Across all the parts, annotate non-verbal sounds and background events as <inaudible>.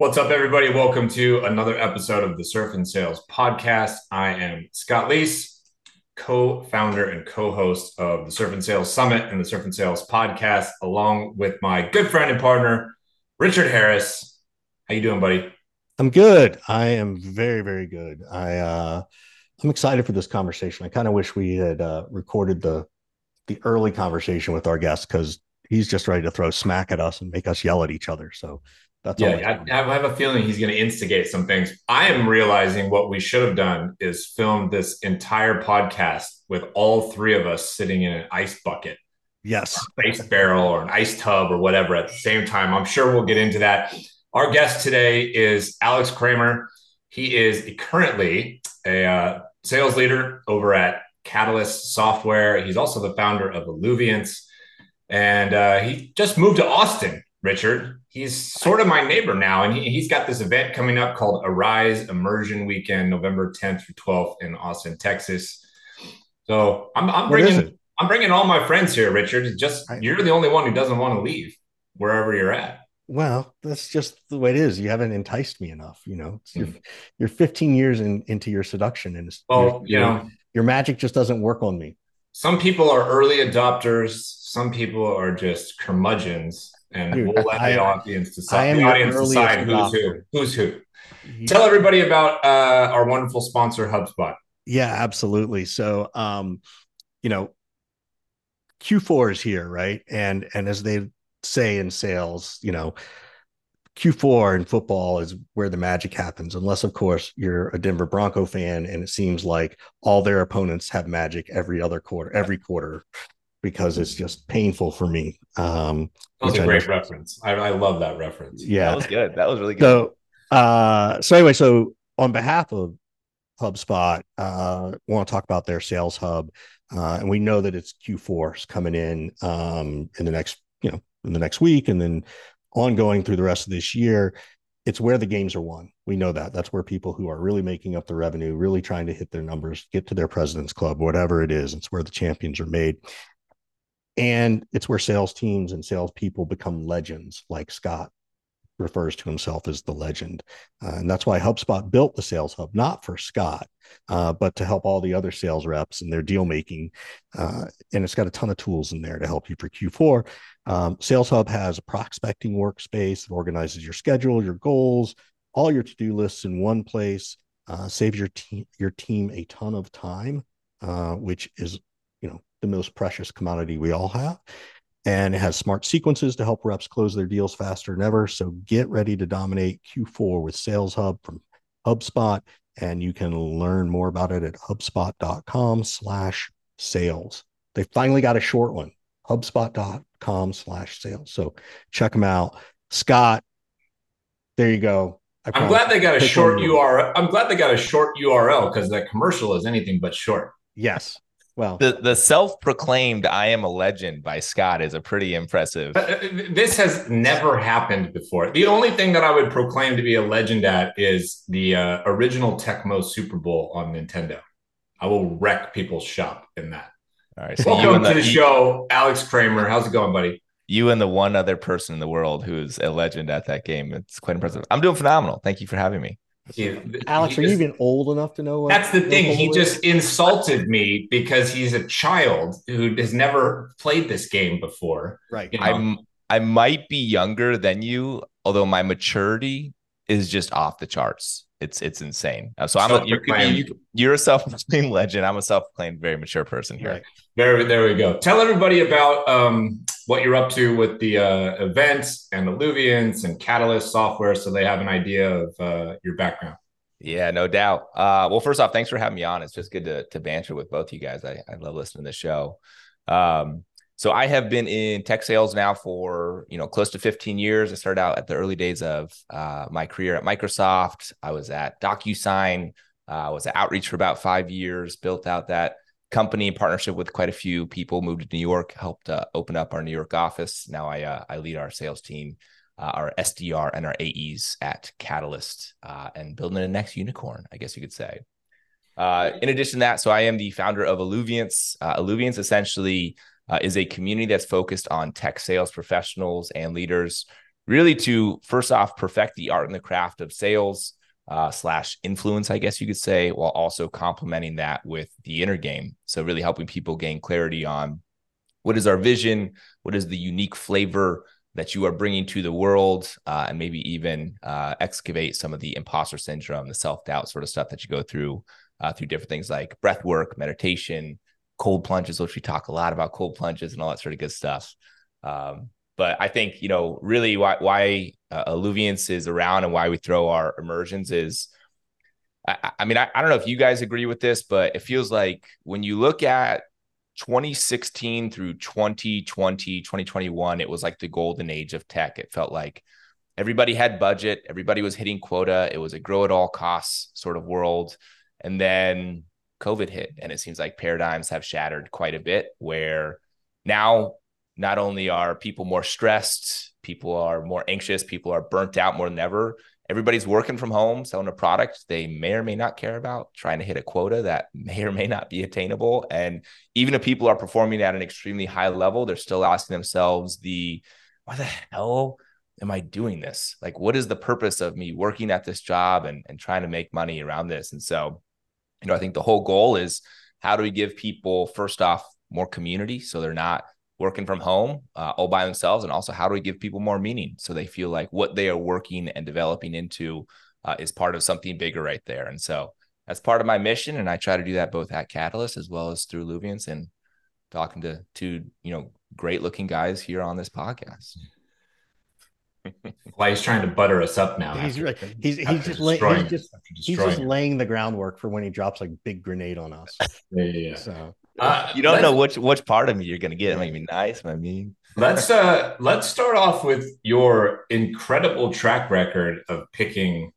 What's up, everybody? Welcome to another episode of the Surf and Sales podcast. I am Scott Leese, co founder and co host of the Surf and Sales Summit and the Surf and Sales podcast, along with my good friend and partner, Richard Harris. How you doing, buddy? I'm good. I am very, very good. I uh I'm excited for this conversation. I kind of wish we had uh, recorded the the early conversation with our guest because he's just ready to throw smack at us and make us yell at each other. So that's yeah. I, I have a feeling he's going to instigate some things. I am realizing what we should have done is filmed this entire podcast with all three of us sitting in an ice bucket. Yes, <laughs> ice barrel or an ice tub or whatever at the same time. I'm sure we'll get into that. Our guest today is Alex Kremer. He is currently a uh, sales leader over at Catalyst Software. He's also the founder of Illuviance, and uh, he just moved to Austin. Richard, he's sort of my neighbor now, and he, has got this event coming up called Arise Immersion Weekend, November 10th through 12th in Austin, Texas. So I'm, I'm bringing I'm bringing all my friends here, Richard. Just you're the only one who doesn't want to leave wherever you're at. Well, that's just the way it is. You haven't enticed me enough. You know, you're, mm. you're 15 years in, into your seduction, and well, you know, your magic just doesn't work on me. Some people are early adopters. Some people are just curmudgeons and Dude, we'll let I, the audience decide. The audience decide who's who. Who's who. Tell everybody about uh, our wonderful sponsor, HubSpot. Yeah, absolutely. So, um, you know, Q4 is here, right? And and as they say in sales, you know, Q4 in football is where the magic happens, unless, of course, you're a Denver Bronco fan and it seems like all their opponents have magic every other quarter, every quarter because it's just painful for me. Um, That's a great reference. I, I, love that reference. Yeah, that was good. That was really good. So, uh, so anyway, so on behalf of HubSpot, uh, want to talk about their sales hub, uh, and we know that it's Q4 is coming in um, in the next, you know, in the next week, and then ongoing through the rest of this year. It's where the games are won. We know that. That's where people who are really making up the revenue, really trying to hit their numbers, get to their president's club, whatever it is. It's where the champions are made and it's where sales teams and salespeople become legends, like Scott refers to himself as the legend. Uh, and that's why HubSpot built the Sales Hub, not for Scott, uh, but to help all the other sales reps in their deal making. Uh, and it's got a ton of tools in there to help you for Q4. Um, sales Hub has a prospecting workspace that organizes your schedule, your goals, all your to do lists in one place. Uh, saves your team your team a ton of time, uh, which is the most precious commodity we all have. And it has smart sequences to help reps close their deals faster than ever. So get ready to dominate Q4 with Sales Hub from HubSpot. And you can learn more about it at HubSpot.com slash sales. They finally got a short one, HubSpot.com slash sales. So check them out. Scott, there you go. I'm glad they got a short URL. I'm glad they got a short URL because that commercial is anything but short. Yes. Well, the the self proclaimed "I am a legend" by Scott is a pretty impressive. Uh, uh, this has never happened before. The only thing that I would proclaim to be a legend at is the uh, original Tecmo Super Bowl on Nintendo. I will wreck people's shop in that. All right, so welcome the, to the show, Alex Kremer. How's it going, buddy? You and the one other person in the world who's a legend at that game. It's quite impressive. I'm doing phenomenal. Thank you for having me. Alex, are you even old enough to know? that's the thing. He just insulted me because he's a child who has never played this game before. Right. You know? I'm. I might be younger than you, although my maturity is just off the charts. It's it's insane. Uh, so I'm a, you're, you're a self-proclaimed legend. I'm a self-proclaimed very mature person here. Right. There, there we go. Tell everybody about um, what you're up to with the uh, events and Illuviance and Catalyst software, so they have an idea of uh, your background. Yeah, no doubt. Uh, well, first off, thanks for having me on. It's just good to to banter with both you guys. I, I love listening to the show. Um, so I have been in tech sales now for you know close to 15 years. I started out at the early days of uh, my career at Microsoft. I was at DocuSign. Uh, I was at Outreach for about five years. Built out that company in partnership with quite a few people. Moved to New York. Helped uh, open up our New York office. Now I uh, I lead our sales team, uh, our SDR and our AEs at Catalyst, uh, and building the next unicorn. I guess you could say. in addition to that, so I am the founder of Illuviance. Illuviance essentially uh, is a community that's focused on tech sales professionals and leaders, really to first off perfect the art and the craft of sales uh, slash influence, I guess you could say, while also complementing that with the inner game. So really helping people gain clarity on what is our vision, what is the unique flavor that you are bringing to the world, uh, and maybe even uh, excavate some of the imposter syndrome, the self doubt sort of stuff that you go through uh, through different things like breath work, meditation, cold plunges, which we talk a lot about cold plunges and all that sort of good stuff. Um, but I think you know really why why uh, Illuviance is around and why we throw our immersions is. I, I mean, I, I don't know if you guys agree with this, but it feels like when you look at 2016 through 2020, 2021, it was like the golden age of tech. It felt like everybody had budget, everybody was hitting quota. It was a grow at all costs sort of world. And then COVID hit, and it seems like paradigms have shattered quite a bit where now not only are people more stressed, people are more anxious, people are burnt out more than ever. Everybody's working from home selling a product they may or may not care about trying to hit a quota that <laughs> may or may not be attainable. And even if people are performing at an extremely high level they're still asking themselves the why the hell am i doing this? Like what is the purpose of me working at this job and, and trying to make money around this? And so you know i think the whole goal is how do we give people first off more community so they're not working from home uh, all by themselves and also how do we give people more meaning so they feel like what they are working and developing into uh, is part of something bigger right there and so that's part of my mission and i try to do that both at catalyst as well as through Illuviance and talking to two you know great looking guys here on this podcast <laughs> why he's trying to butter us up now. He's right. He's he's just, lay, he's just he's just laying the groundwork for when he drops like big grenade on us. <laughs> yeah, yeah, yeah. So uh, <laughs> you don't know which which part of me you're gonna get. It might be nice, I mean. Let's uh let's start off with your incredible track record of picking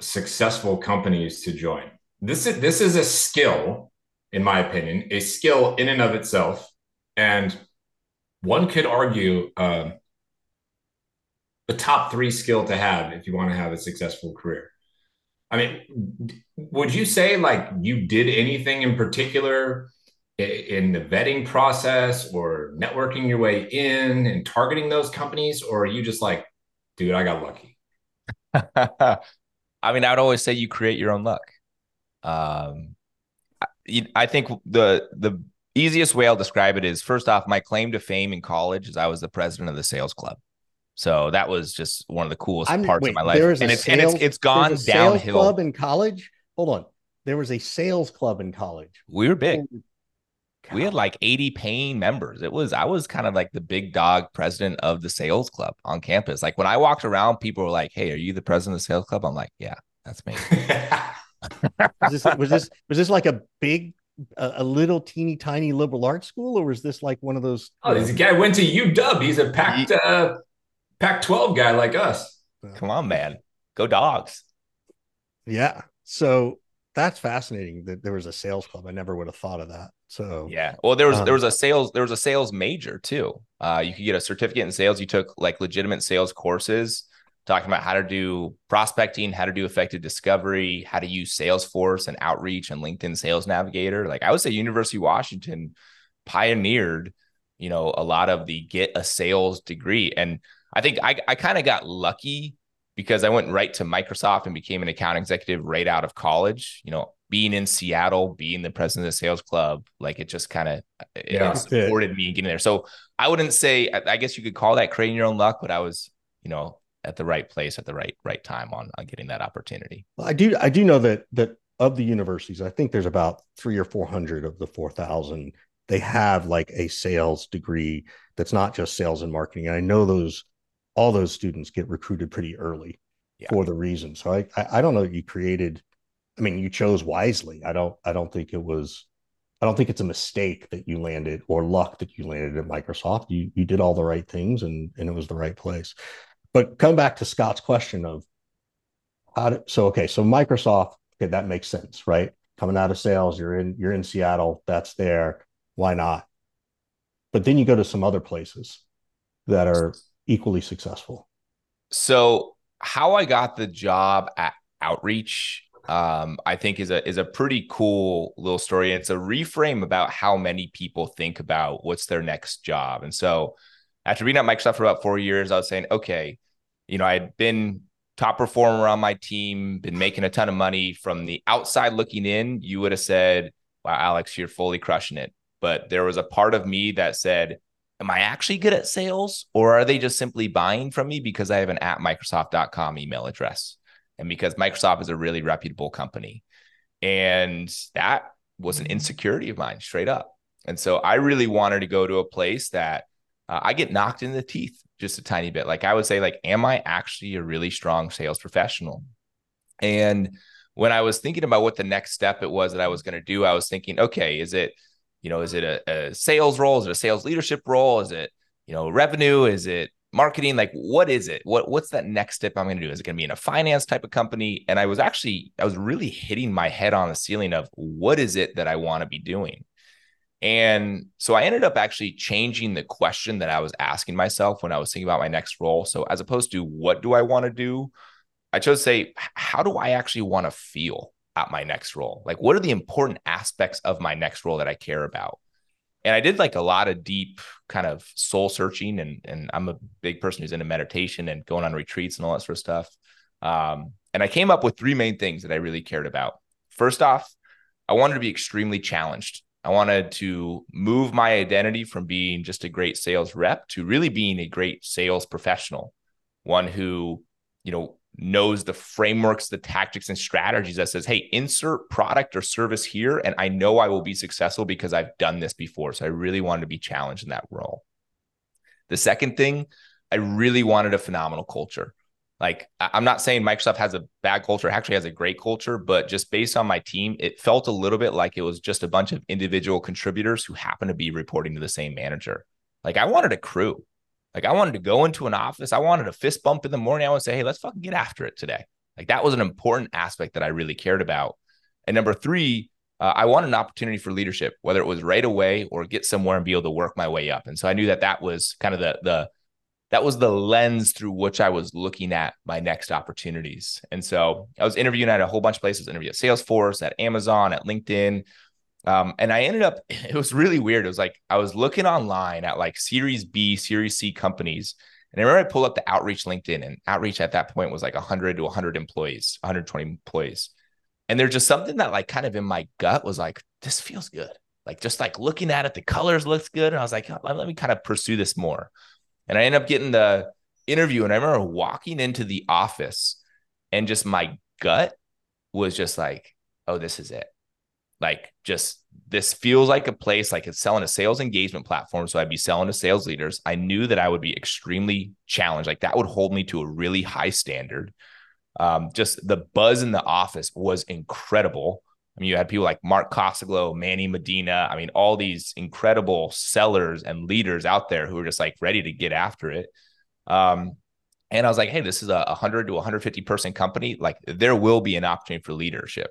successful companies to join. This is this is a skill, in my opinion, a skill in and of itself, and one could argue uh, the top three skill to have if you want to have a successful career. I mean, would you say like you did anything in particular in the vetting process or networking your way in and targeting those companies, or are you just like, dude, I got lucky? <laughs> I mean, I would always say you create your own luck. Um, I, I think the the easiest way I'll describe it is first off, my claim to fame in college is I was the president of the sales club. So that was just one of the coolest I'm, parts wait, of my life. And it's, sales, and it's it's gone downhill. Club in college. Hold on. There was a sales club in college. We were big. We had like 80 paying members. It was I was kind of like the big dog president of the sales club on campus. Like when I walked around, people were like, "Hey, are you the president of the sales club?" I'm like, "Yeah, that's me." <laughs> was, this, was this was this like a big a, a, little teeny tiny liberal arts school, or was this like one of those? Oh, this guy went to UW. He's a packed uh, Pac 12 guy like us. Come on, man. Go dogs. Yeah. So that's fascinating that there was a sales club. I never would have thought of that. So yeah. Well, there was um, there was a sales there was a sales major too. Uh, you could get a certificate in sales. You took like legitimate sales courses talking about how to do prospecting, how to do effective discovery, how to use Salesforce and outreach and LinkedIn Sales Navigator. Like I would say, University of Washington pioneered, you know, a lot of the get a sales degree and I think I, I kind of got lucky because I went right to Microsoft and became an account executive right out of college. You know, being in Seattle, being the president of the sales club, like it just kind of yeah, supported me getting there. So I wouldn't say I guess you could call that creating your own luck, but I was, you know, at the right place at the right right time on on getting that opportunity. Well, I do I do know that that of the universities, I think there's about three or four hundred of the four thousand. They have like a sales degree that's not just sales and marketing. And I know those all those students get recruited pretty early yeah. for the reason. So I, I, I don't know that you created. I mean, you chose wisely. I don't I don't think it was. I don't think it's a mistake that you landed or luck that you landed at Microsoft. You you did all the right things and and it was the right place. But come back to Scott's question of how to, so okay, so Microsoft, okay, that makes sense, right? Coming out of sales, you're in you're in Seattle, that's there. Why not? But then you go to some other places that are equally successful? So, how I got the job at Outreach, um, I think is a is a pretty cool little story. And it's a reframe about how many people think about what's their next job. And so, after being at Microsoft for about four years, I was saying, okay, you know, I had been top performer on my team, been making a ton of money. From the outside looking in, you would have said, wow, Alex, you're fully crushing it. But there was a part of me that said, am I actually good at sales or are they just simply buying from me because I have an at Microsoft.com email address and because Microsoft is a really reputable company? And that was an insecurity of mine straight up. And so I really wanted to go to a place that uh, I get knocked in the teeth just a tiny bit. Like I would say, like, am I actually a really strong sales professional? And when I was thinking about what the next step it was that I was going to do, I was thinking, okay, is it, you know, is it a, a sales role? Is it a sales leadership role? Is it, you know, revenue? Is it marketing? Like, what is it? What what's that next step I'm going to do? Is it going to be in a finance type of company? And I was actually, I was really hitting my head on the ceiling of what is it that I want to be doing? And so I ended up actually changing the question that I was asking myself when I was thinking about my next role. So as opposed to what do I want to do, I chose to say, how do I actually want to feel at my next role? Like, what are the important aspects of my next role that I care about? And I did like a lot of deep kind of soul searching, and and I'm a big person who's into meditation and going on retreats and all that sort of stuff. Um, and I came up with three main things that I really cared about. First off, I wanted to be extremely challenged I wanted to move my identity from being just a great sales rep to really being a great sales professional, one who, you know, knows the frameworks, the tactics and strategies that says, "Hey, insert product or service here and I know I will be successful because I've done this before." So I really wanted to be challenged in that role. The second thing, I really wanted a phenomenal culture. Like, I'm not saying Microsoft has a bad culture, actually has a great culture, but just based on my team, it felt a little bit like it was just a bunch of individual contributors who happen to be reporting to the same manager. Like, I wanted a crew. Like, I wanted to go into an office. I wanted a fist bump in the morning. I want to say, hey, let's fucking get after it today. Like, that was an important aspect that I really cared about. And number three, uh, I wanted an opportunity for leadership, whether it was right away or get somewhere and be able to work my way up. And so I knew that that was kind of the the that was the lens through which I was looking at my next opportunities. And so I was interviewing at a whole bunch of places, interviewed at Salesforce, at Amazon, at LinkedIn. Um, and I ended up, <laughs> it was really weird. It was like I was looking online at like Series B, Series C companies. And I remember I pulled up the Outreach LinkedIn, and Outreach at that point was like 100 to 100 employees, 120 employees. And there's just something that like kind of in my gut was like, this feels good. Like just like looking at it, the colors looks good. And I was like, let me kind of pursue this more. And I ended up getting the interview. And I remember walking into the office and just my gut was just like, oh, this is it. Like, just this feels like a place like it's selling a sales engagement platform. So I'd be selling to sales leaders. I knew that I would be extremely challenged. Like, that would hold me to a really high standard. Um, just the buzz in the office was incredible. I mean, you had people like Mark Kosoglow, Manny Medina. I mean, all these incredible sellers and leaders out there who were just like ready to get after it. Um, and I was like, hey, this is a 100 to 150 person company. Like, there will be an opportunity for leadership.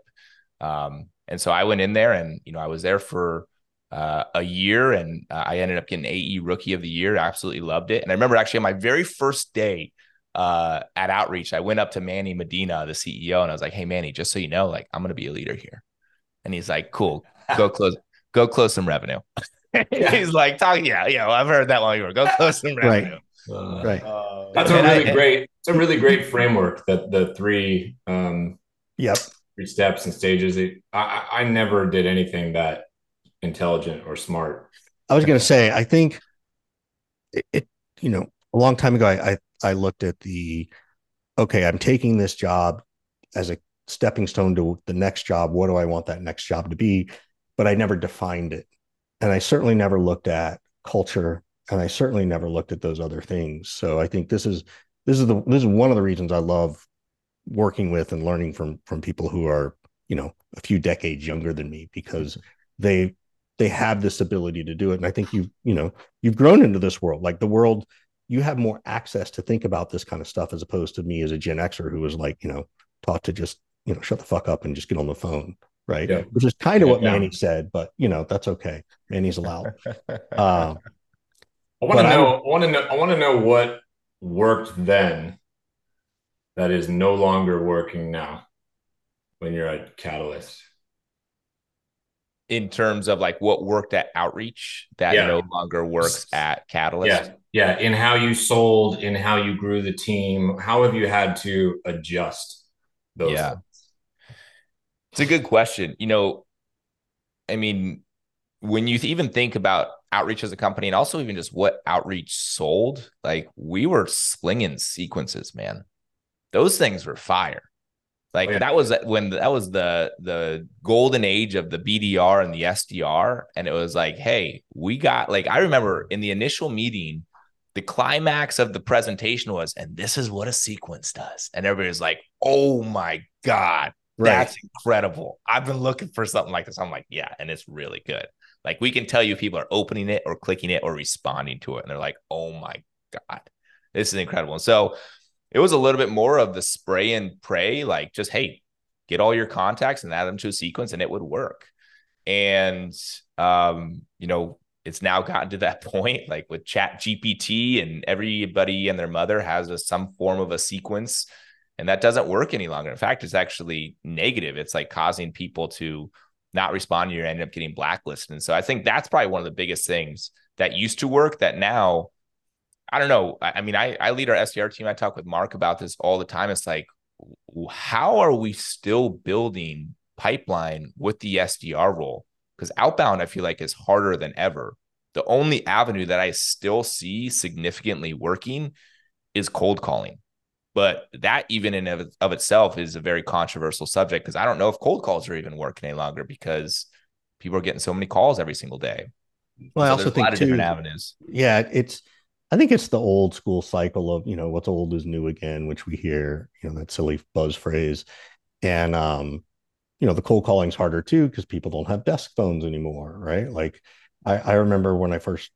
Um, and so I went in there and, you know, I was there for uh, a year and uh, I ended up getting AE Rookie of the Year. I absolutely loved it. And I remember actually on my very first day uh, at Outreach, I went up to Manny Medina, the CEO, and I was like, hey, Manny, just so you know, like, I'm going to be a leader here. And he's like, cool, go <laughs> close, go close some revenue. <laughs> he's like, talking, yeah, yeah, well, I've heard that long before. Go close some revenue. Right. Uh, right. Uh, that's a really I, great, it's a really great framework that the three, um, yep, three steps and stages. I, I never did anything that intelligent or smart. I was going to say, I think it, it, you know, a long time ago, I, I, I looked at the, okay, I'm taking this job as a stepping stone to the next job. What do I want that next job to be? But I never defined it. And I certainly never looked at culture and I certainly never looked at those other things. So I think this is this is the this is one of the reasons I love working with and learning from from people who are, you know, a few decades younger than me because they they have this ability to do it. And I think you, you know, you've grown into this world. Like the world, you have more access to think about this kind of stuff as opposed to me as a Gen Xer who was like, you know, taught to just you know, shut the fuck up and just get on the phone. Right. Yeah. Which is kind of yeah, what yeah. Manny said, but you know, that's okay. Manny's allowed. uh, <laughs> I want to know, I want to know, I want to know what worked then that is no longer working now when you're a Catalyst. in terms of like what worked at outreach that yeah. no longer works at catalyst yeah yeah in how you sold in how you grew the team how have you had to adjust those yeah things? it's a good question you know i mean when you even think about outreach as a company and also even just what outreach sold like we were slinging sequences man those things were fire like oh, yeah. that was when that was the the golden age of the BDR and the SDR, and it was like, hey, we got like I remember in the initial meeting, the climax of the presentation was, and this is what a sequence does, and everybody was like, oh my god, right. that's incredible. I've been looking for something like this. I'm like, yeah, and it's really good. Like we can tell you people are opening it or clicking it or responding to it, and they're like, oh my god, this is incredible. And so it was a little bit more of the spray and pray, like just hey, get all your contacts and add them to a sequence, and it would work. And um, you know, it's now gotten to that <laughs> point, like with Chat GPT, and everybody and their mother has a, some form of a sequence, and that doesn't work any longer. In fact, it's actually negative. It's like causing people to not respond. You end up getting blacklisted. And so I think that's probably one of the biggest things that used to work that now I don't know. I, I mean, I, I lead our SDR team. I talk with Mark about this all the time. It's like, how are we still building pipeline with the SDR role? Because outbound, I feel like, is harder than ever. The only avenue that I still see significantly working is cold calling. But that, even in of, of itself, is a very controversial subject because I don't know if cold calls are even working any longer because people are getting so many calls every single day. Well, so I also think too, different avenues. Yeah, it's I think it's the old school cycle of, you know, what's old is new again, which we hear, you know, that silly buzz phrase. And, um, you know, the cold calling's harder too because people don't have desk phones anymore, right? Like, I, I remember when I first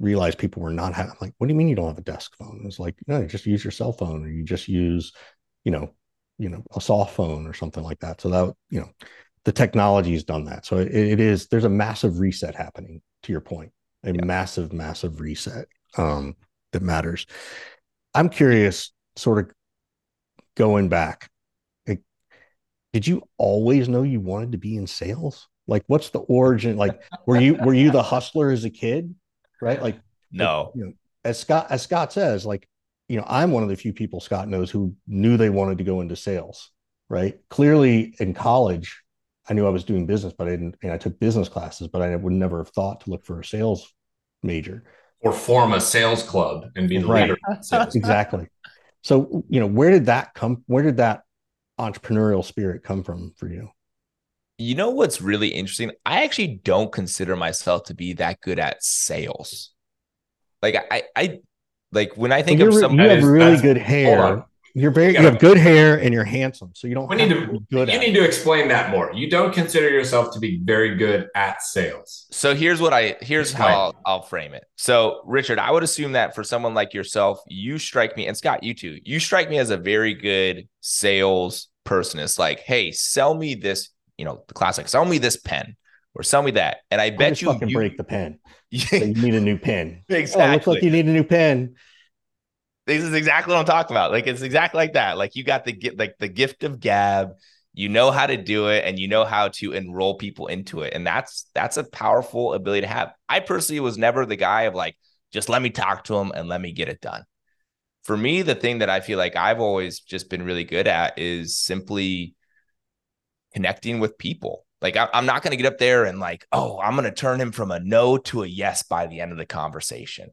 realized people were not having, like, what do you mean you don't have a desk phone? It's like, no, you just use your cell phone or you just use, you know, you know, a soft phone or something like that. So that, you know, the technology has done that. So it, it is, there's a massive reset happening to your point, a yeah. massive, massive reset um, that matters. I'm curious, sort of going back. Like, did you always know you wanted to be in sales? Like, what's the origin? Like, were you were you the hustler as a kid? Right? Like, no. Like, you know, as Scott as Scott says, like, you know, I'm one of the few people Scott knows who knew they wanted to go into sales. Right? Clearly, in college, I knew I was doing business, but I didn't. And I took business classes, but I would never have thought to look for a sales major or form a sales club and be the right. leader. exactly. So, you know, where did that come? Where did that entrepreneurial spirit come from for you? You know what's really interesting? I actually don't consider myself to be that good at sales. Like I, I like when I think well, of someone, you have really good hair. You're very, you, you have good hair and you're handsome. So you don't. We need to. to you need it. to explain that more. You don't consider yourself to be very good at sales. So here's what I here's explain. how I'll, I'll frame it. So Richard, I would assume that for someone like yourself, you strike me, and Scott, you too, you strike me as a very good sales person. It's like, hey, sell me this. You know, the classic, sell me this pen or sell me that. And I bet you, fucking you break the pen. <laughs> so you need a new pen. exactly. Oh, looks like you need a new pen. This is exactly what I'm talking about. Like it's exactly like that. Like you got the get like the gift of gab. You know how to do it, and you know how to enroll people into it, and that's that's a powerful ability to have. I personally was never the guy of like just let me talk to them and let me get it done. For me, the thing that I feel like I've always just been really good at is simply connecting with people. Like I'm not going to get up there and like, oh, I'm going to turn him from a no to a yes by the end of the conversation.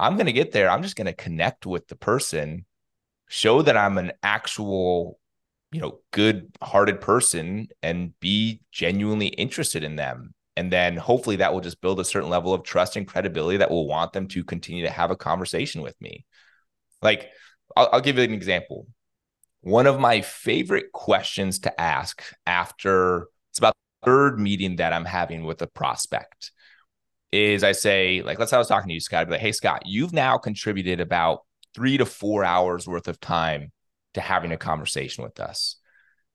I'm going to get there. I'm just going to connect with the person, show that I'm an actual, you know, good hearted person and be genuinely interested in them. And then hopefully that will just build a certain level of trust and credibility that will want them to continue to have a conversation with me. Like, I'll, I'll give you an example. One of my favorite questions to ask after it's about third meeting that I'm having with a prospect is I say, like, let's say I was talking to you, Scott. I'd be like, hey, Scott, you've now contributed about three to four hours worth of time to having a conversation with us.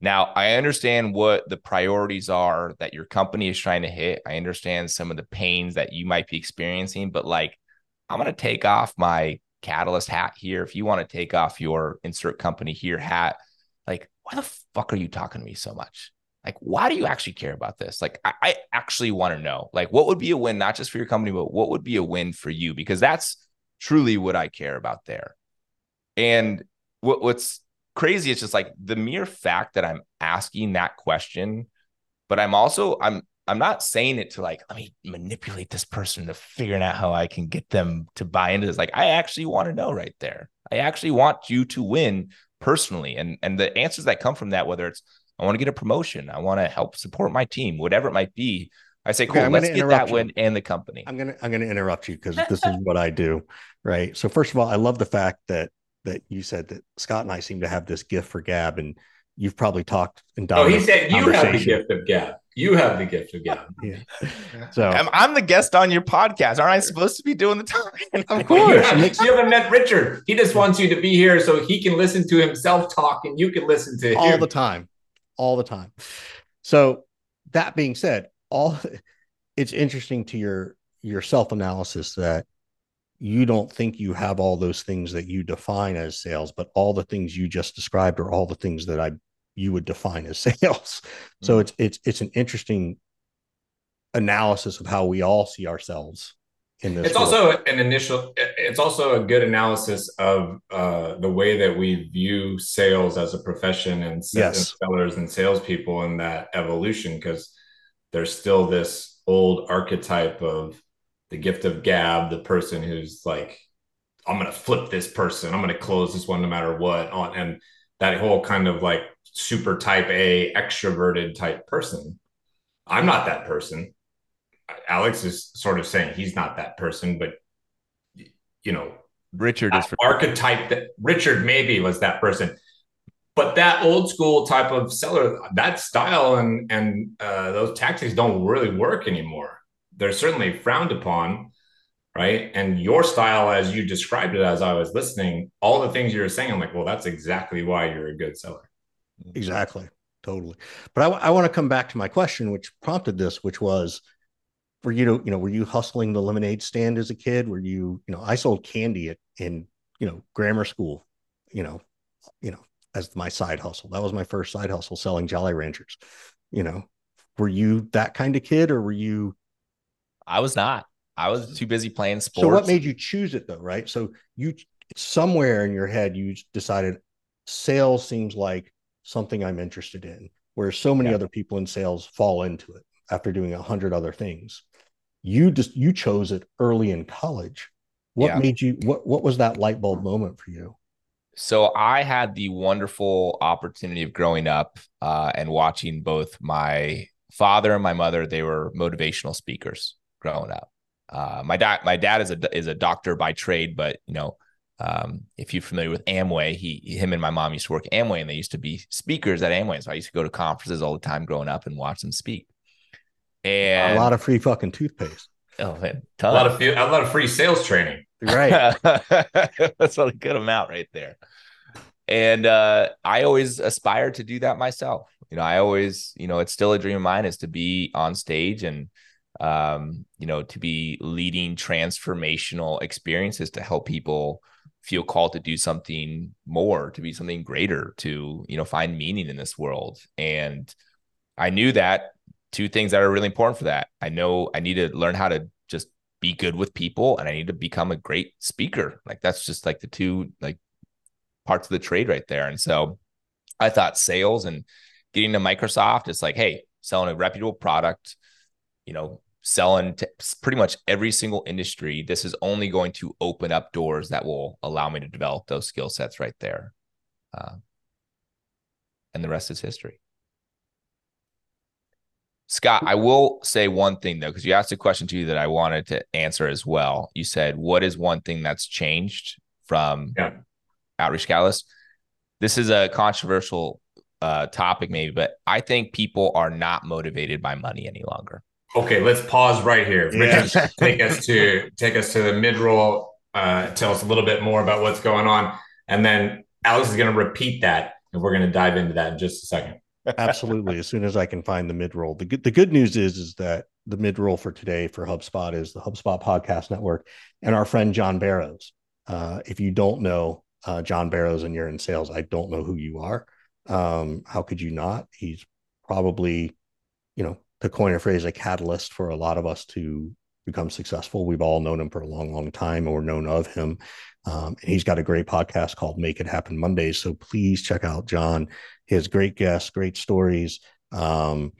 Now, I understand what the priorities are that your company is trying to hit. I understand some of the pains that you might be experiencing, but like, I'm going to take off my catalyst hat here. If you want to take off your insert company here hat, like, why the fuck are you talking to me so much? Like why do you actually care about this? Like i, I actually want to know. Like what would be a win not just for your company but what would be a win for you? Because that's truly what i care about there. And what, what's crazy is just like the mere fact that i'm asking that question but i'm also i'm i'm not saying it to like let me manipulate this person to figuring out how i can get them to buy into this. Like i actually want to know right there. I actually want you to win personally. And and the answers that come from that whether it's I want to get a promotion. I want to help support my team, whatever it might be. I say, cool, okay, let's get that win and the company. I'm gonna I'm gonna interrupt you because this is what I do. Right. So first of all, I love the fact that that you said that Scott and I seem to have this gift for Gab, and you've probably talked in Oh, he said you have the gift of Gab. You have the gift of Gab. <laughs> yeah. <laughs> So I'm, I'm, the guest on your podcast. Aren't I supposed to be doing the talking? <laughs> Of course. you, have, you haven't met Richard. He just wants you to be here so he can listen to himself talk and you can listen to him all him. the time all the time. So that being said, all <laughs> it's interesting to your your self analysis that you don't think you have all those things that you define as sales, but all the things you just described are all the things that I you would define as <laughs> sales. Mm-hmm. So it's it's it's an interesting analysis of how we all see ourselves in this. It's world. also an initial. It's also a good analysis of uh, the way that we view sales as a profession and, yes. and sellers and salespeople and that evolution because there's still this old archetype of the gift of gab, the person who's like, I'm gonna flip this person, I'm gonna close this one no matter what. On and that whole kind of like super type A extroverted type person. I'm not that person. Alex is sort of saying he's not that person, but you know, Richard is for- archetype that Richard maybe was that person. But that old school type of seller, that style and and uh, those tactics don't really work anymore. They're certainly frowned upon, right? And your style, as you described it, as I was listening, all the things you were saying, I'm like, well, that's exactly why you're a good seller. Exactly, totally. But I, I want to come back to my question, which prompted this, which was, were you you know were you hustling the lemonade stand as a kid? Were you you know i sold candy at in you know grammar school you know you know as my side hustle. That was my first side hustle selling jolly ranchers you know. Were you that kind of kid or were you i was not. I was too busy playing sports so what made you choose it though right? So you somewhere in your head you decided sales seems like something i'm interested in where so many yeah. other people in sales fall into it after doing a hundred other things you just you chose it early in college what yeah. made you what what was that light bulb moment for you so i had the wonderful opportunity of growing up uh, and watching both my father and my mother they were motivational speakers growing up uh, my dad my dad is a is a doctor by trade but you know um, if you're familiar with Amway, he him and my mom used to work Amway, and they used to be speakers at Amway. So I used to go to conferences all the time growing up and watch them speak and a lot of free fucking toothpaste. Oh man, a lot of a lot of free sales training. Right, <laughs> that's a good amount right there. And uh, I always aspire to do that myself. You know, I always, you know, it's still a dream of mine is to be on stage and, um, you know, to be leading transformational experiences to help people feel called to do something more, to be something greater, to you know, find meaning in this world. And I knew that two things that are really important for that. I know I need to learn how to just be good with people and I need to become a great speaker. Like that's just like the two like parts of the trade right there. And so I thought sales and getting to Microsoft, it's like, hey, selling a reputable product, you know, selling to pretty much every single industry. This is only going to open up doors that will allow me to develop those skill sets right there. Uh, and the rest is history. Scott, I will say one thing though, because you asked a question to you that I wanted to answer as well. You said, "What is one thing that's changed from yeah. Outreach Catalyst?" This is a controversial uh, topic, maybe, but I think people are not motivated by money any longer. Okay, let's pause right here. Yeah. take us to take us to the mid roll. Uh, tell us a little bit more about what's going on, and then Alex is going to repeat that, and we're going to dive into that in just a second. Absolutely. As soon as I can find the mid roll. The good the good news is is that the mid roll for today for HubSpot is the HubSpot Podcast Network and our friend John Barrows. Uh, if you don't know uh, John Barrows and you're in sales, I don't know who you are. Um, how could you not? He's probably, you know, to coin a phrase, a catalyst for a lot of us to become successful. We've all known him for a long, long time or known of him. Um, and he's got a great podcast called Make It Happen Mondays. So please check out John. He has great guests, great stories. Um,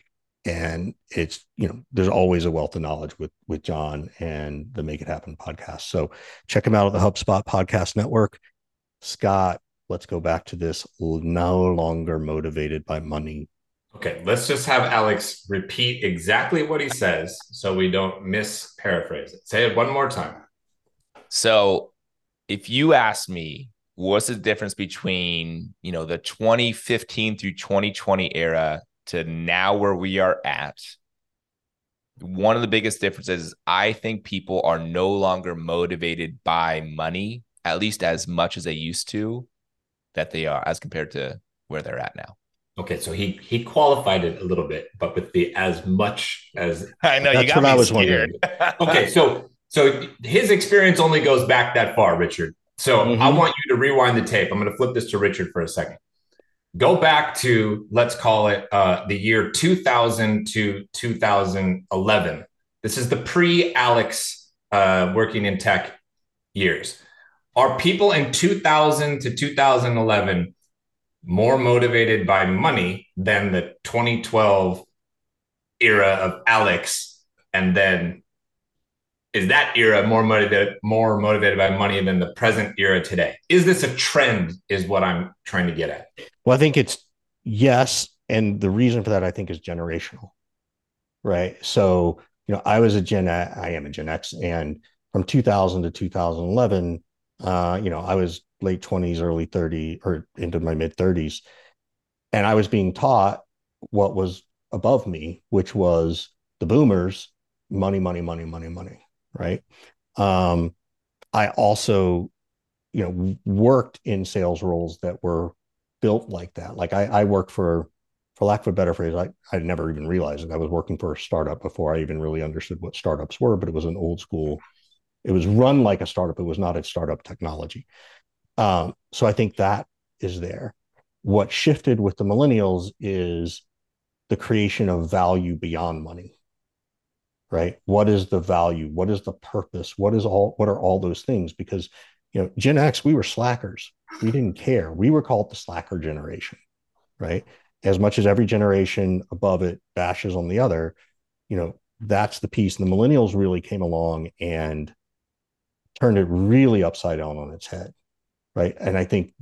and it's you know there's always a wealth of knowledge with with john and the make it happen podcast. So check him out at the hubspot podcast network. Scott let's go back to this no longer motivated by money. Okay let's just have alex repeat exactly what he says so we don't misparaphrase it. Say it one more time. So if you ask me what's the difference between you know the 2015 through 2020 era to now where we are at, one of the biggest differences is I think people are no longer motivated by money, at least as much as they used to, that they are as compared to where they're at now. Okay, so he he qualified it a little bit, but with the as much as <laughs> I know you got me I was scared. <laughs> okay, so so his experience only goes back that far, Richard. So mm-hmm. I want you to rewind the tape. I'm going to flip this to Richard for a second go back to let's call it uh, the year 2000 to 2011 this is the pre-alex uh, working in tech years are people in 2000 to 2011 more motivated by money than the 2012 era of alex and then is that era more motivated more motivated by money than the present era today? Is this a trend is what i'm trying to get at? Well i think it's yes and the reason for that i think is generational right? So you know i was a gen i am a gen x and from 2000 to 2011 uh you know i was late 20s early 30 or into my mid 30s and i was being taught what was above me which was the boomers money money money money money right? Um, I also, you know, worked in sales roles that were built like that. Like I, I worked for, for lack of a better phrase, I, I never even realized it. I was working for a startup before I even really understood what startups were, but it was an old school. It was run like a startup. It was not a startup technology. Um, so I think that is there. What shifted with the millennials is the creation of value beyond money right? What is the value? What is the purpose? What is all what are all those things? Because you know gen x we were slackers. We didn't care. We were called the slacker generation right? As much as every generation above it bashes on the other you know that's the piece. And the millennials really came along and turned it really upside down on its head right? And i think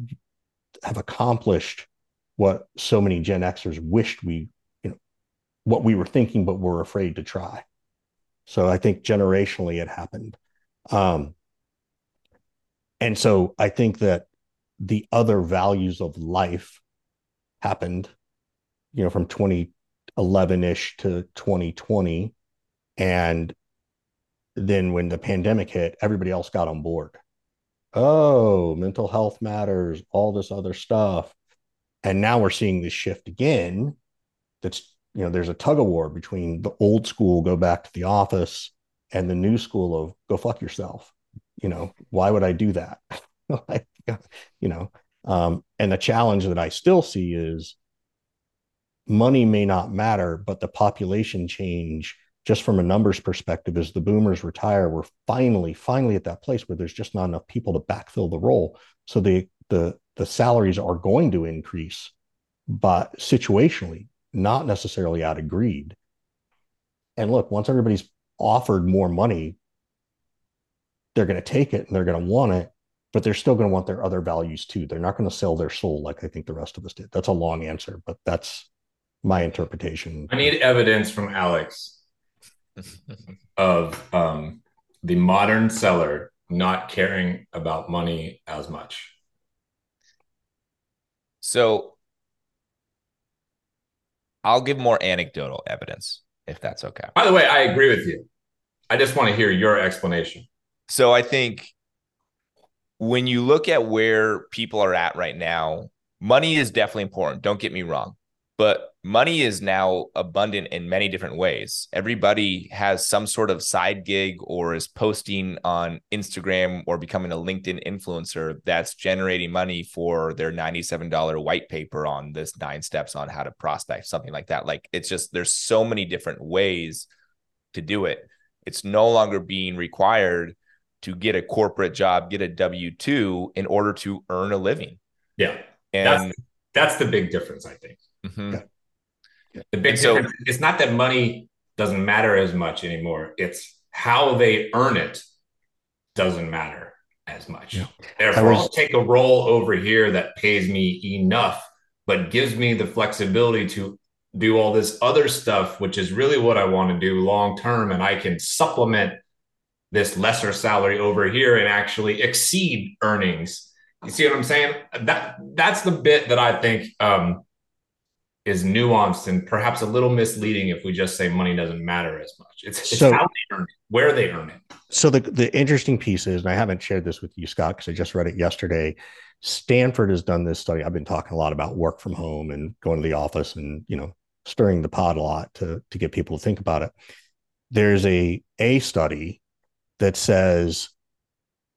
have accomplished what so many gen xers wished we you know what we were thinking but were afraid to try so I think generationally it happened. Um, and so I think that the other values of life happened, you know, from 2011 ish to 2020. And then when the pandemic hit, everybody else got on board. Oh, mental health matters, all this other stuff. And now we're seeing this shift again that's you know there's a tug of war between the old school go back to the office and the new school of go fuck yourself. You know why would i do that? <laughs> You know um, and the challenge that i still see is money may not matter but the population change just from a numbers perspective as the boomers retire we're finally finally at that place where there's just not enough people to backfill the role. So the the the salaries are going to increase but situationally not necessarily out of greed. And look, once everybody's offered more money, they're going to take it and they're going to want it, but they're still going to want their other values too. They're not going to sell their soul like I think the rest of us did. That's a long answer, but that's my interpretation. I need evidence from Alex of um, the modern seller not caring about money as much. So I'll give more anecdotal evidence if that's okay. By the way, I agree with you. I just want to hear your explanation. So I think when you look at where people are at right now, money is definitely important. Don't get me wrong. but money is now abundant in many different ways. Everybody has some sort of side gig or is posting on Instagram or becoming a LinkedIn influencer that's generating money for their $97 white paper on this nine steps on how to prospect, something like that. Like it's just, there's so many different ways to do it. It's no longer being required to get a corporate job, get a W 2 in order to earn a living. Yeah. And that's, that's the big difference, I think. Mhm. The big so- difference it's not that money doesn't matter as much anymore. It's how they earn it doesn't matter as much. Yeah. Therefore, I was- I'll take a role over here that pays me enough, but gives me the flexibility to do all this other stuff, which is really what I want to do long term. And I can supplement this lesser salary over here and actually exceed earnings. You see what I'm saying? That that's the bit that I think um, is nuanced and perhaps a little misleading if we just say money doesn't matter as much. It's, it's So- how they earn it, where they earn it. So the the interesting piece is, and I haven't shared this with you, Scott, because I just read it yesterday. Stanford has done this study. I've been talking a lot about work from home and going to the office and you know stirring the pot a lot to to get people to think about it. There's a a study that says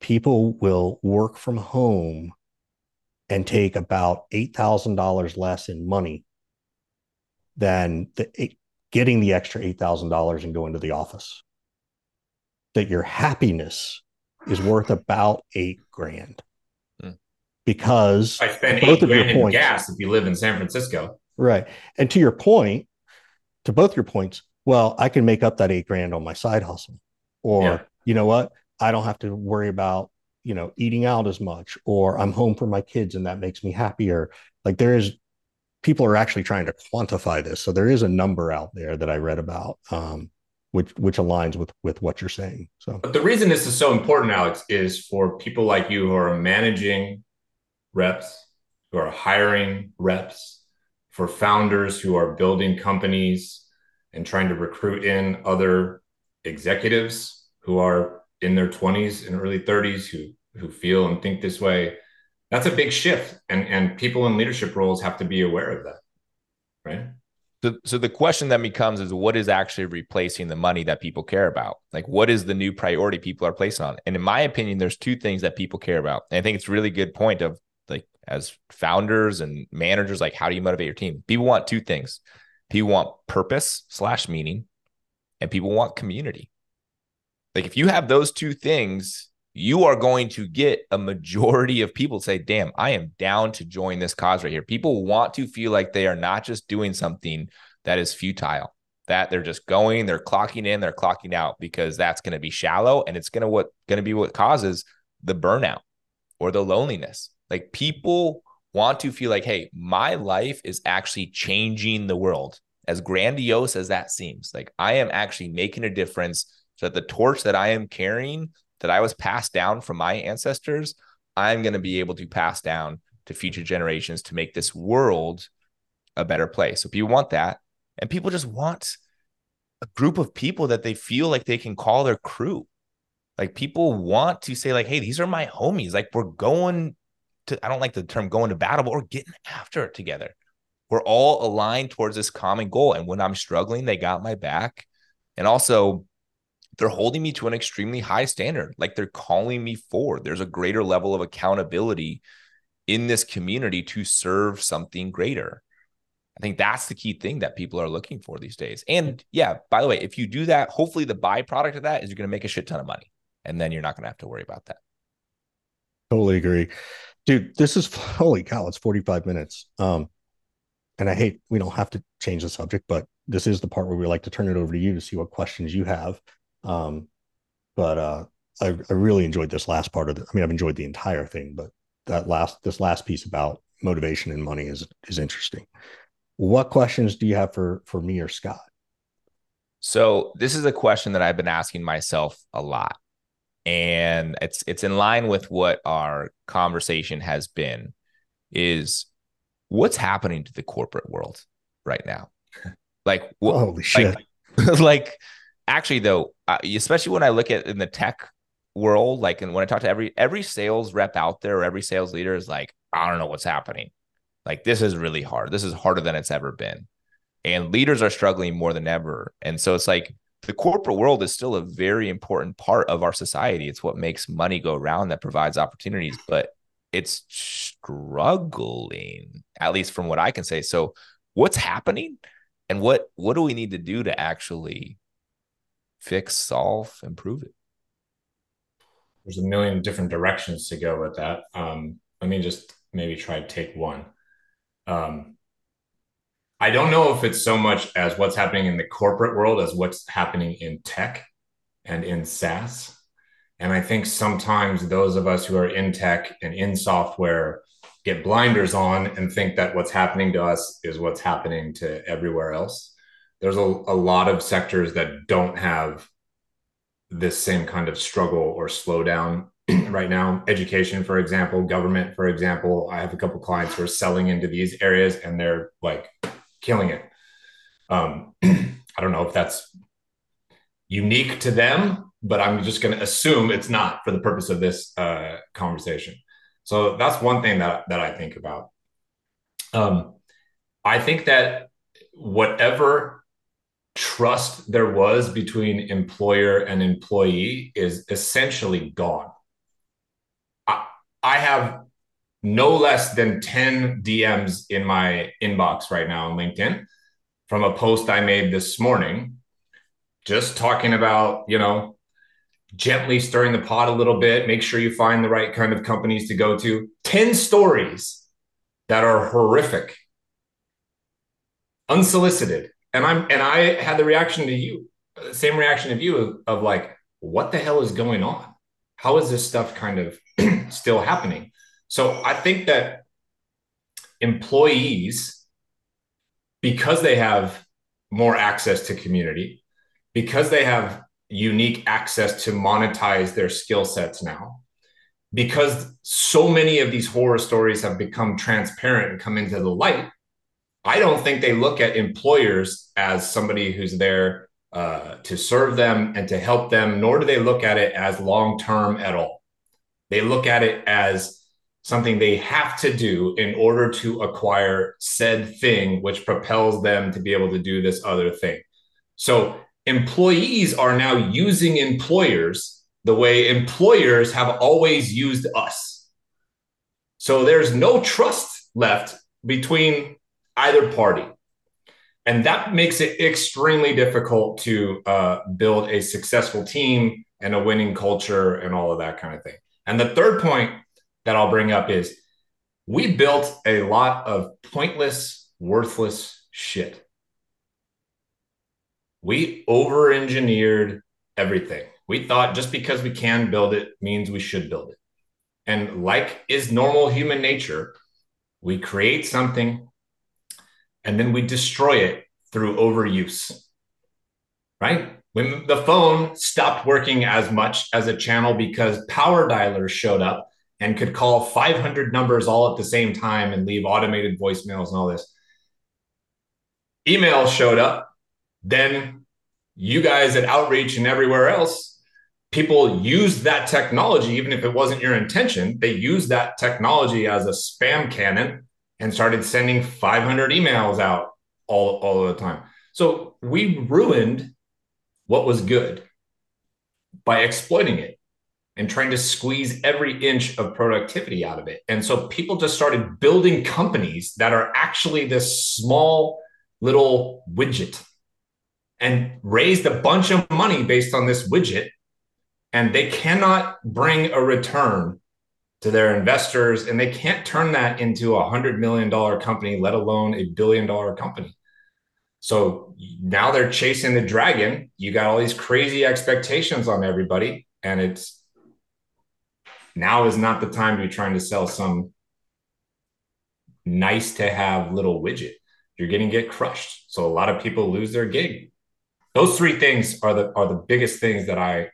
people will work from home and take about eight thousand dollars less in money than the getting the extra eight thousand dollars and going to the office that your happiness is worth about eight grand. Hmm. Because I spend both eight of your grand in points. gas if you live in San Francisco. right. And to your point, to both your points, well, I can make up that eight grand on my side hustle. Or Yeah. you know what? I don't have to worry about, you know, eating out as much, or I'm home for my kids and that makes me happier. Like there is people are actually trying to quantify this. So there is a number out there that I read about. Um, which which aligns with with what you're saying. So But the reason this is so important, Alex, is for people like you who are managing reps, who are hiring reps, for founders who are building companies and trying to recruit in other executives who are in their 20s and early 30s who who feel and think this way. That's a big shift. And and people in leadership roles have to be aware of that. Right. So, so the question then becomes is what is actually replacing the money that people care about? Like what is the new priority people are placing on? And in my opinion, there's two things that people care about. And I think it's a really good point of like as founders and managers, like how do you motivate your team? People want two things. People want purpose slash meaning, and people want community. Like if you have those two things, you are going to get a majority of people say, damn, I am down to join this cause right here. People want to feel like they are not just doing something that is futile, that they're just going, they're clocking in, they're clocking out because that's going to be shallow and it's going to what going to be what causes the burnout or the loneliness. Like people want to feel like, hey, my life is actually changing the world. As grandiose as that seems, like I am actually making a difference so that the torch that I am carrying that I was passed down from my ancestors, I'm going to be able to pass down to future generations to make this world a better place. So people want that. And people just want a group of people that they feel like they can call their crew. Like people want to say, like, hey, these are my homies. Like we're going to, I don't like the term going to battle, but we're getting after it together. We're all aligned towards this common goal. And when I'm struggling, they got my back. And also, they're holding me to an extremely high standard. Like they're calling me forward. There's a greater level of accountability in this community to serve something greater. I think that's the key thing that people are looking for these days. And yeah, by the way, if you do that, hopefully the byproduct of that is you're going to make a shit ton of money. And then you're not going to have to worry about that. totally agree. Dude, this is <laughs> holy cow, it's 45 minutes. Um, and I hate we don't have to change the subject, but this is the part where we like to turn it over to you to see what questions you have. Um, but uh I, I really enjoyed this last part of it. I mean, I've enjoyed the entire thing, but that last this last piece about motivation and money is is interesting. What questions do you have for for me or Scott? So this is a question that I've been asking myself a lot. And it's it's in line with what our conversation has been is what's happening to the corporate world right now? Like what Holy shit. like, <laughs> like actually though, uh, especially when I look at in the tech world, like and when I talk to every every sales rep out there or every sales leader is like, I don't know what's happening. Like this is really hard. This is harder than it's ever been. And leaders are struggling more than ever. And so it's like the corporate world is still a very important part of our society. It's what makes money go around that provides opportunities, but it's struggling, at least from what I can say. So what's happening and what what do we need to do to actually fix, solve, improve it? There's a million different directions to go with that. Um, let me just maybe try to take one. Um, I don't know if it's so much as what's happening in the corporate world as what's happening in tech and in SaaS. And I think sometimes those of us who are in tech and in software get blinders on and think that what's happening to us is what's happening to everywhere else. There's a, a lot of sectors that don't have this same kind of struggle or slowdown <clears throat> right now. Education, for example, government, for example. I have a couple clients who are selling into these areas and they're like killing it. Um, <clears throat> I don't know if that's unique to them, but I'm just going to assume it's not for the purpose of this uh, conversation. So that's one thing that that I think about. Um, I think that whatever trust there was between employer and employee is essentially gone. I, I have no less than 10 DMs in my inbox right now on LinkedIn from a post I made this morning, just talking about, you know, gently stirring the pot a little bit, make sure you find the right kind of companies to go to. 10 stories that are horrific, unsolicited. And I'm and I had the reaction to you, the same reaction of you of, of like, what the hell is going on? How is this stuff kind of <clears throat> still happening? So I think that employees, because they have more access to community, because they have unique access to monetize their skill sets now, because so many of these horror stories have become transparent and come into the light, I don't think they look at employers as somebody who's there uh, to serve them and to help them, nor do they look at it as long term at all. They look at it as something they have to do in order to acquire said thing, which propels them to be able to do this other thing. So employees are now using employers the way employers have always used us. So there's no trust left between either party. And that makes it extremely difficult to uh, build a successful team and a winning culture and all of that kind of thing. And the third point that I'll bring up is we built a lot of pointless, worthless shit. We over engineered everything. We thought just because we can build it means we should build it. And like is normal human nature, we create something and then we destroy it through overuse. Right? When the phone stopped working as much as a channel because power dialers showed up and could call 500 numbers all at the same time and leave automated voicemails and all this. Email showed up. Then you guys at Outreach and everywhere else, people used that technology, even if it wasn't your intention, they used that technology as a spam cannon and started sending 500 emails out all, all the time. So we ruined what was good by exploiting it and trying to squeeze every inch of productivity out of it. And so people just started building companies that are actually this small little widget and raised a bunch of money based on this widget. And they cannot bring a return to their investors and they can't turn that into a hundred million dollar company, let alone a billion dollar company. So now they're chasing the dragon. You got all these crazy expectations on everybody, and it's now is not the time to be trying to sell some nice to have little widget. You're going to get crushed. So a lot of people lose their gig. Those three things are the are the biggest things that I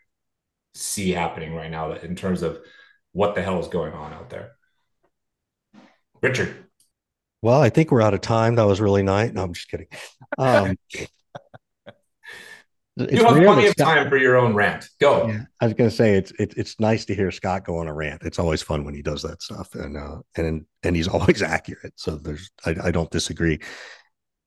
see happening right now in terms of what the hell is going on out there. Richard. Well, I think we're out of time. That was really nice. No, I'm just kidding. Um, <laughs> you have plenty of time for your own rant. Go. Yeah, I was going to say it's it, it's nice to hear Scott go on a rant. It's always fun when he does that stuff, and uh, and and he's <laughs> always accurate. So there's I, I don't disagree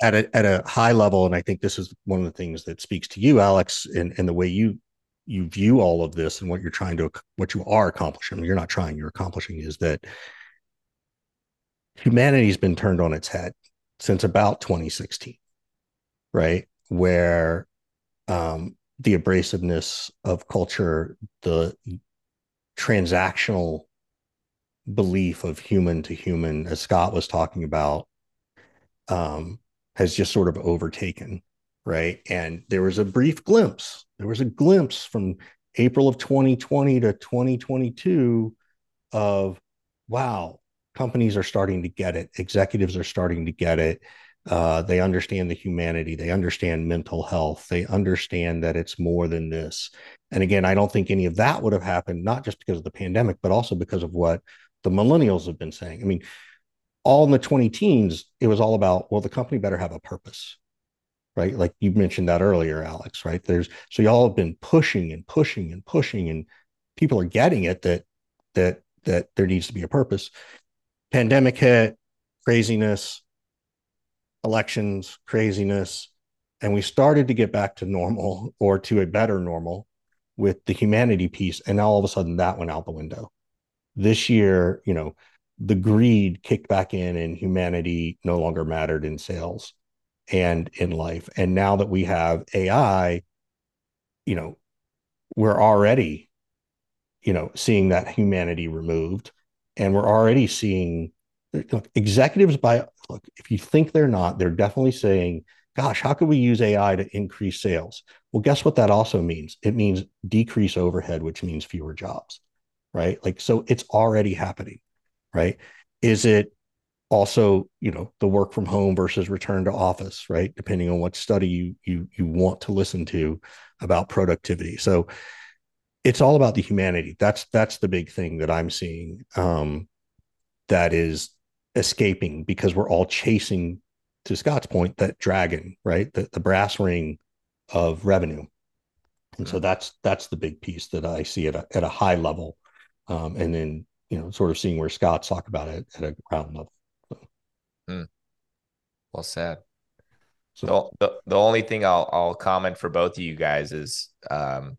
at a at a high level, and I think this is one of the things that speaks to you, Alex, and and the way you you view all of this and what you're trying to what you are accomplishing. You're not trying, you're accomplishing is that humanity's been turned on its head since about 2016, right? Where um, the abrasiveness of culture, the transactional belief of human to human, as Scott was talking about, um, has just sort of overtaken, right? And there was a brief glimpse. There was a glimpse from April of 2020 to 2022 of wow, companies are starting to get it. Executives are starting to get it. Uh, they understand the humanity. They understand mental health. They understand that it's more than this. And again, I don't think any of that would have happened, not just because of the pandemic, but also because of what the millennials have been saying. I mean, all in the 20 teens, it was all about, well, the company better have a purpose, right? Like you mentioned that earlier, Alex, right? There's so y'all have been pushing and pushing and pushing, and people are getting it that that that there needs to be a purpose pandemic hit, craziness, elections, craziness, and we started to get back to normal or to a better normal with the humanity piece. And now all of a sudden that went out the window. This year, you know, the greed kicked back in and humanity no longer mattered in sales and in life. And now that we have AI, you know, we're already, you know, seeing that humanity removed and we're already seeing look, executives by look if you think they're not they're definitely saying gosh how could we use ai to increase sales? Well guess what that also means? It means decrease overhead which means fewer jobs right? Like so it's already happening right? Is it also you know the work from home versus return to office right depending on what study you you you want to listen to about productivity so it's all about the humanity. That's that's the big thing that I'm seeing um, that is escaping because we're all chasing, to Scott's point, that dragon, right? The the brass ring of revenue. And so mm-hmm. that's that's the big piece that I see at a at a high level. Um, and then you know, sort of seeing where Scott's talk about it at a ground level. Mm. Well said. So the, the, the only thing I'll I'll comment for both of you guys is um,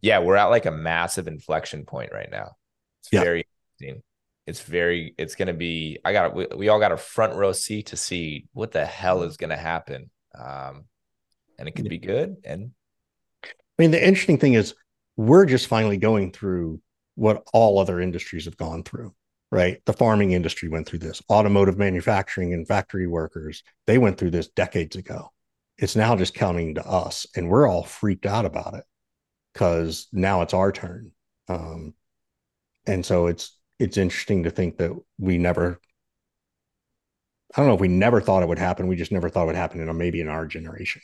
yeah, we're at like a massive inflection point right now. It's yeah. very interesting. It's very, it's going to be, I got, we, we all got a front row seat to see what the hell is going to happen. Um, and it could be good. And I mean, the interesting thing is we're just finally going through what all other industries have gone through, right? The farming industry went through this, automotive manufacturing and factory workers, they went through this decades ago. It's now just counting to us, and we're all freaked out about it because now it's our turn. Um, and so it's it's interesting to think that we never I don't know if we never thought it would happen. We just never thought it would happen in a, maybe in our generation.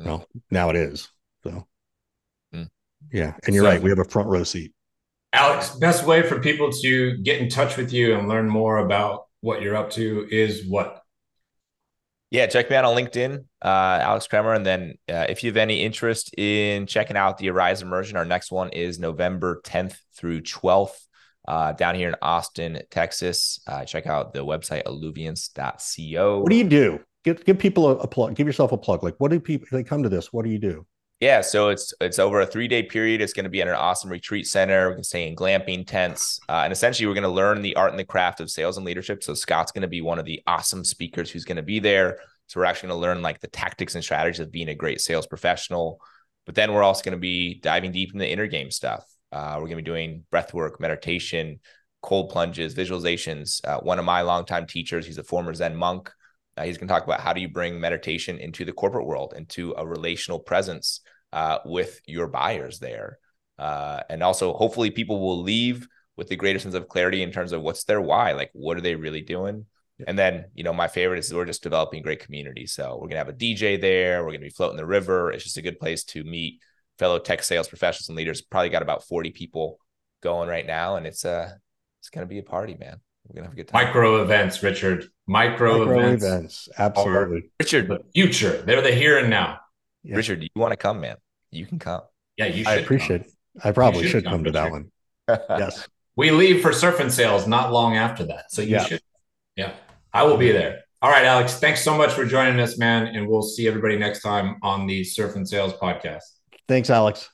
Mm. Well, now it is. So mm. yeah. And you're so, right. We have a front row seat. Alex, best way for people to get in touch with you and learn more about what you're up to is what? Yeah, check me out on LinkedIn, uh, Alex Kremer. And then uh, if you have any interest in checking out the Arise Immersion, our next one is November 10th through 12th uh, down here in Austin, Texas. Uh, check out the website alluviance.co. What do you do? Give, give people a, a plug. Give yourself a plug. Like, what do people, they come to this, what do you do? Yeah, so it's it's over a three day period. It's going to be at an awesome retreat center. We can stay in glamping tents, uh, and essentially we're going to learn the art and the craft of sales and leadership. So Scott's going to be one of the awesome speakers who's going to be there. So we're actually going to learn like the tactics and strategies of being a great sales professional. But then we're also going to be diving deep in the inner game stuff. Uh, we're going to be doing breath work, meditation, cold plunges, visualizations. Uh, one of my longtime teachers, he's a former Zen monk. Uh, he's going to talk about how do you bring meditation into the corporate world, into a relational presence uh, with your buyers there. Uh, and also, hopefully, people will leave with the greater sense of clarity in terms of what's their why. Like, what are they really doing? Yeah. And then, you know, my favorite is we're just developing great community. So we're gonna have a DJ there. We're gonna be floating the river. It's just a good place to meet fellow tech sales professionals and leaders. Probably got about 40 people going right now. And it's uh it's gonna be a party, man. We're gonna have a good time. Micro events, Richard. Micro, Micro events. events. Absolutely. Richard, the future. They're the here and now. Yeah. Richard, you want to come, man? You can come. Yeah, you should. I appreciate. come. I probably should should come, come to that one. <laughs> Yes. We leave for surf and sales not long after that. So you Yeah. should. Yeah. I will be there. All right, Alex. Thanks so much for joining us, man. And we'll see everybody next time on the Surf and Sales podcast. Thanks, Alex.